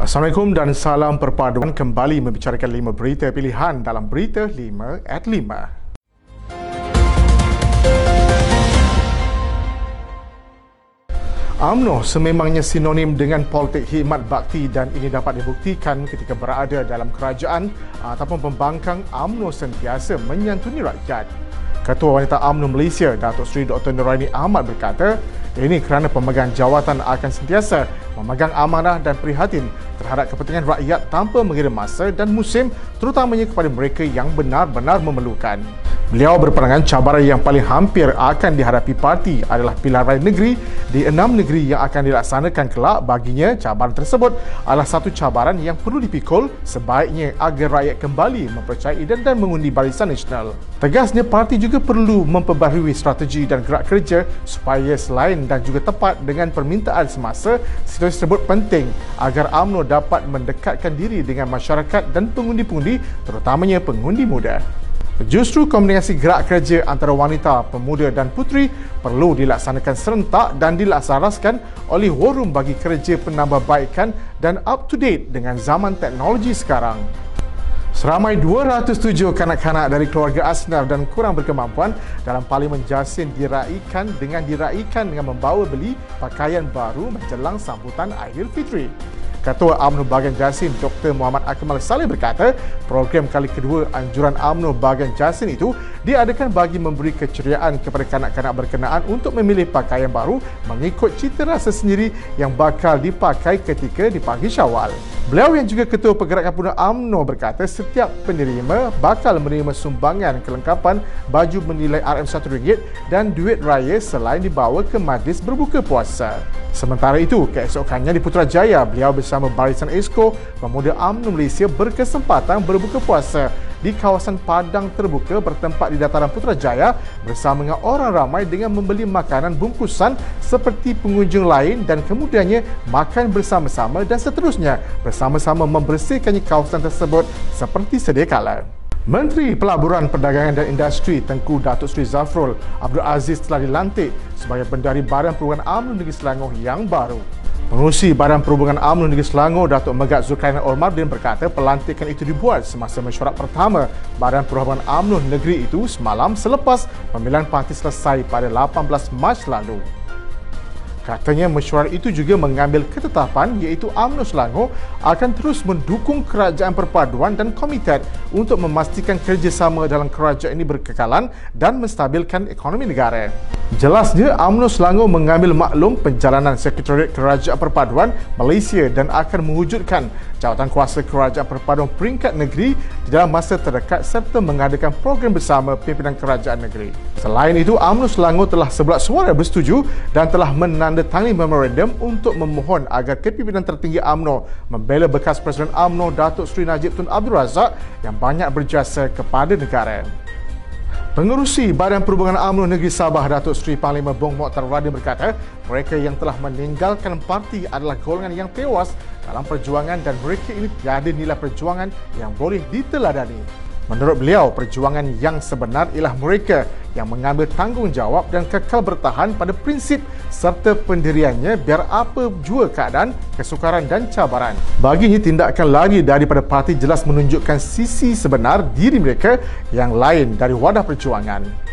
Assalamualaikum dan salam perpaduan kembali membicarakan lima berita pilihan dalam Berita 5 at 5. UMNO sememangnya sinonim dengan politik khidmat bakti dan ini dapat dibuktikan ketika berada dalam kerajaan ataupun pembangkang UMNO sentiasa menyantuni rakyat. Ketua Wanita UMNO Malaysia, Datuk Seri Dr. Nuraini Ahmad berkata, ini kerana pemegang jawatan akan sentiasa memegang amanah dan prihatin terhadap kepentingan rakyat tanpa mengira masa dan musim terutamanya kepada mereka yang benar-benar memerlukan. Beliau berpandangan cabaran yang paling hampir akan dihadapi parti adalah pilihan raya negeri di enam negeri yang akan dilaksanakan kelak baginya cabaran tersebut adalah satu cabaran yang perlu dipikul sebaiknya agar rakyat kembali mempercayai dan, dan mengundi barisan nasional. Tegasnya parti juga perlu memperbaharui strategi dan gerak kerja supaya selain dan juga tepat dengan permintaan semasa situasi tersebut penting agar UMNO dapat mendekatkan diri dengan masyarakat dan pengundi-pengundi terutamanya pengundi muda. Justru kombinasi gerak kerja antara wanita, pemuda dan puteri perlu dilaksanakan serentak dan dilaksanakan oleh forum bagi kerja penambahbaikan dan up to date dengan zaman teknologi sekarang. Seramai 207 kanak-kanak dari keluarga asnaf dan kurang berkemampuan dalam Parlimen Jasin diraikan dengan diraikan dengan membawa beli pakaian baru menjelang sambutan Aidilfitri. Ketua UMNO Bahagian Jasin Dr. Muhammad Akmal Saleh berkata, program kali kedua anjuran UMNO Bahagian Jasin itu diadakan bagi memberi keceriaan kepada kanak-kanak berkenaan untuk memilih pakaian baru mengikut cita rasa sendiri yang bakal dipakai ketika di pagi syawal. Beliau yang juga Ketua Pergerakan Pemuda UMNO berkata setiap penerima bakal menerima sumbangan kelengkapan baju bernilai RM1 dan duit raya selain dibawa ke majlis berbuka puasa. Sementara itu, keesokannya di Putrajaya, beliau bersama Barisan Esko Pemuda UMNO Malaysia berkesempatan berbuka puasa di kawasan Padang Terbuka bertempat di dataran Putrajaya bersama dengan orang ramai dengan membeli makanan bungkusan seperti pengunjung lain dan kemudiannya makan bersama-sama dan seterusnya bersama-sama membersihkan kawasan tersebut seperti sedia kala. Menteri Pelaburan Perdagangan dan Industri Tengku Datuk Seri Zafrul Abdul Aziz telah dilantik sebagai Bendahari Badan Perhubungan UMNO Negeri Selangor yang baru. Pengurusi Badan Perhubungan UMNO Negeri Selangor Datuk Megat Zulkarnain Ormardin berkata pelantikan itu dibuat semasa mesyuarat pertama Badan Perhubungan UMNO Negeri itu semalam selepas pemilihan parti selesai pada 18 Mac lalu. Katanya mesyuarat itu juga mengambil ketetapan iaitu UMNO Selangor akan terus mendukung kerajaan perpaduan dan komited untuk memastikan kerjasama dalam kerajaan ini berkekalan dan menstabilkan ekonomi negara. Jelasnya UMNO Selangor mengambil maklum perjalanan Sekretariat Kerajaan Perpaduan Malaysia dan akan mewujudkan jawatan kuasa Kerajaan Perpaduan peringkat negeri di dalam masa terdekat serta mengadakan program bersama pimpinan kerajaan negeri. Selain itu, UMNO Selangor telah sebelah suara bersetuju dan telah menandatangani memorandum untuk memohon agar kepimpinan tertinggi AMNO membela bekas Presiden AMNO Datuk Seri Najib Tun Abdul Razak yang banyak berjasa kepada negara. Pengerusi Badan Perhubungan AMNO Negeri Sabah Datuk Seri Panglima Bong Mokhtar Radin berkata mereka yang telah meninggalkan parti adalah golongan yang tewas dalam perjuangan dan mereka ini tiada nilai perjuangan yang boleh diteladani. Menurut beliau, perjuangan yang sebenar ialah mereka yang mengambil tanggungjawab dan kekal bertahan pada prinsip serta pendiriannya biar apa jua keadaan, kesukaran dan cabaran. Baginya tindakan lari daripada parti jelas menunjukkan sisi sebenar diri mereka yang lain dari wadah perjuangan.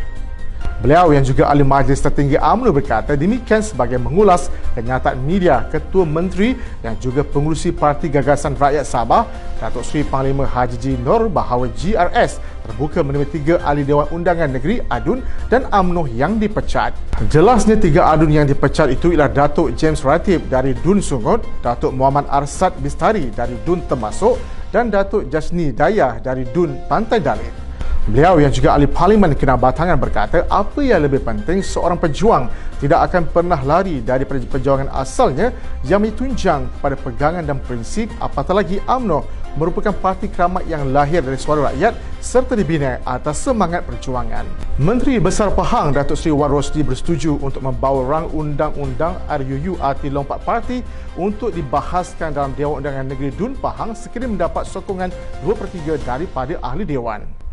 Beliau yang juga ahli majlis tertinggi UMNO berkata demikian sebagai mengulas kenyataan media Ketua Menteri yang juga pengurusi Parti Gagasan Rakyat Sabah Datuk Seri Panglima Haji Ji Nur bahawa GRS terbuka menerima tiga ahli Dewan Undangan Negeri ADUN dan UMNO yang dipecat. Jelasnya tiga ADUN yang dipecat itu ialah Datuk James Ratib dari DUN Sungut, Datuk Muhammad Arsad Bistari dari DUN Temasuk dan Datuk Jasni Dayah dari DUN Pantai Dalit. Beliau yang juga ahli parlimen kena batangan berkata apa yang lebih penting seorang pejuang tidak akan pernah lari dari perjuangan asalnya yang ditunjang kepada pegangan dan prinsip apatah lagi UMNO merupakan parti keramat yang lahir dari suara rakyat serta dibina atas semangat perjuangan. Menteri Besar Pahang Datuk Seri Wan Rosdi bersetuju untuk membawa rang undang-undang RUU arti lompat parti untuk dibahaskan dalam Dewan Undangan Negeri Dun Pahang sekiranya mendapat sokongan 2 per 3 daripada ahli Dewan.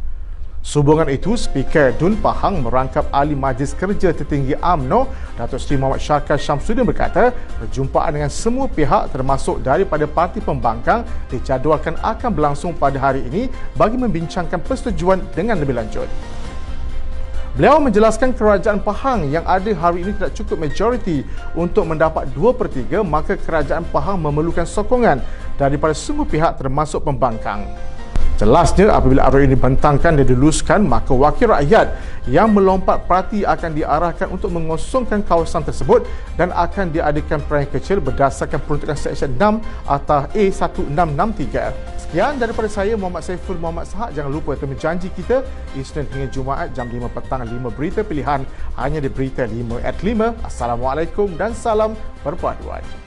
Sehubungan itu, Speaker Dun Pahang merangkap Ahli Majlis Kerja Tertinggi AMNO, Datuk Seri Muhammad Syarkar Syamsuddin berkata, perjumpaan dengan semua pihak termasuk daripada parti pembangkang dijadualkan akan berlangsung pada hari ini bagi membincangkan persetujuan dengan lebih lanjut. Beliau menjelaskan kerajaan Pahang yang ada hari ini tidak cukup majoriti untuk mendapat 2 per 3 maka kerajaan Pahang memerlukan sokongan daripada semua pihak termasuk pembangkang. Jelasnya apabila arwah ini dibentangkan dan diluluskan maka wakil rakyat yang melompat parti akan diarahkan untuk mengosongkan kawasan tersebut dan akan diadakan perayaan kecil berdasarkan peruntukan Seksyen 6 atau A1663. Sekian daripada saya Muhammad Saiful Muhammad Sahak. Jangan lupa temu janji kita Isnin hingga Jumaat jam 5 petang 5 berita pilihan hanya di Berita 5 at 5. Assalamualaikum dan salam perpaduan.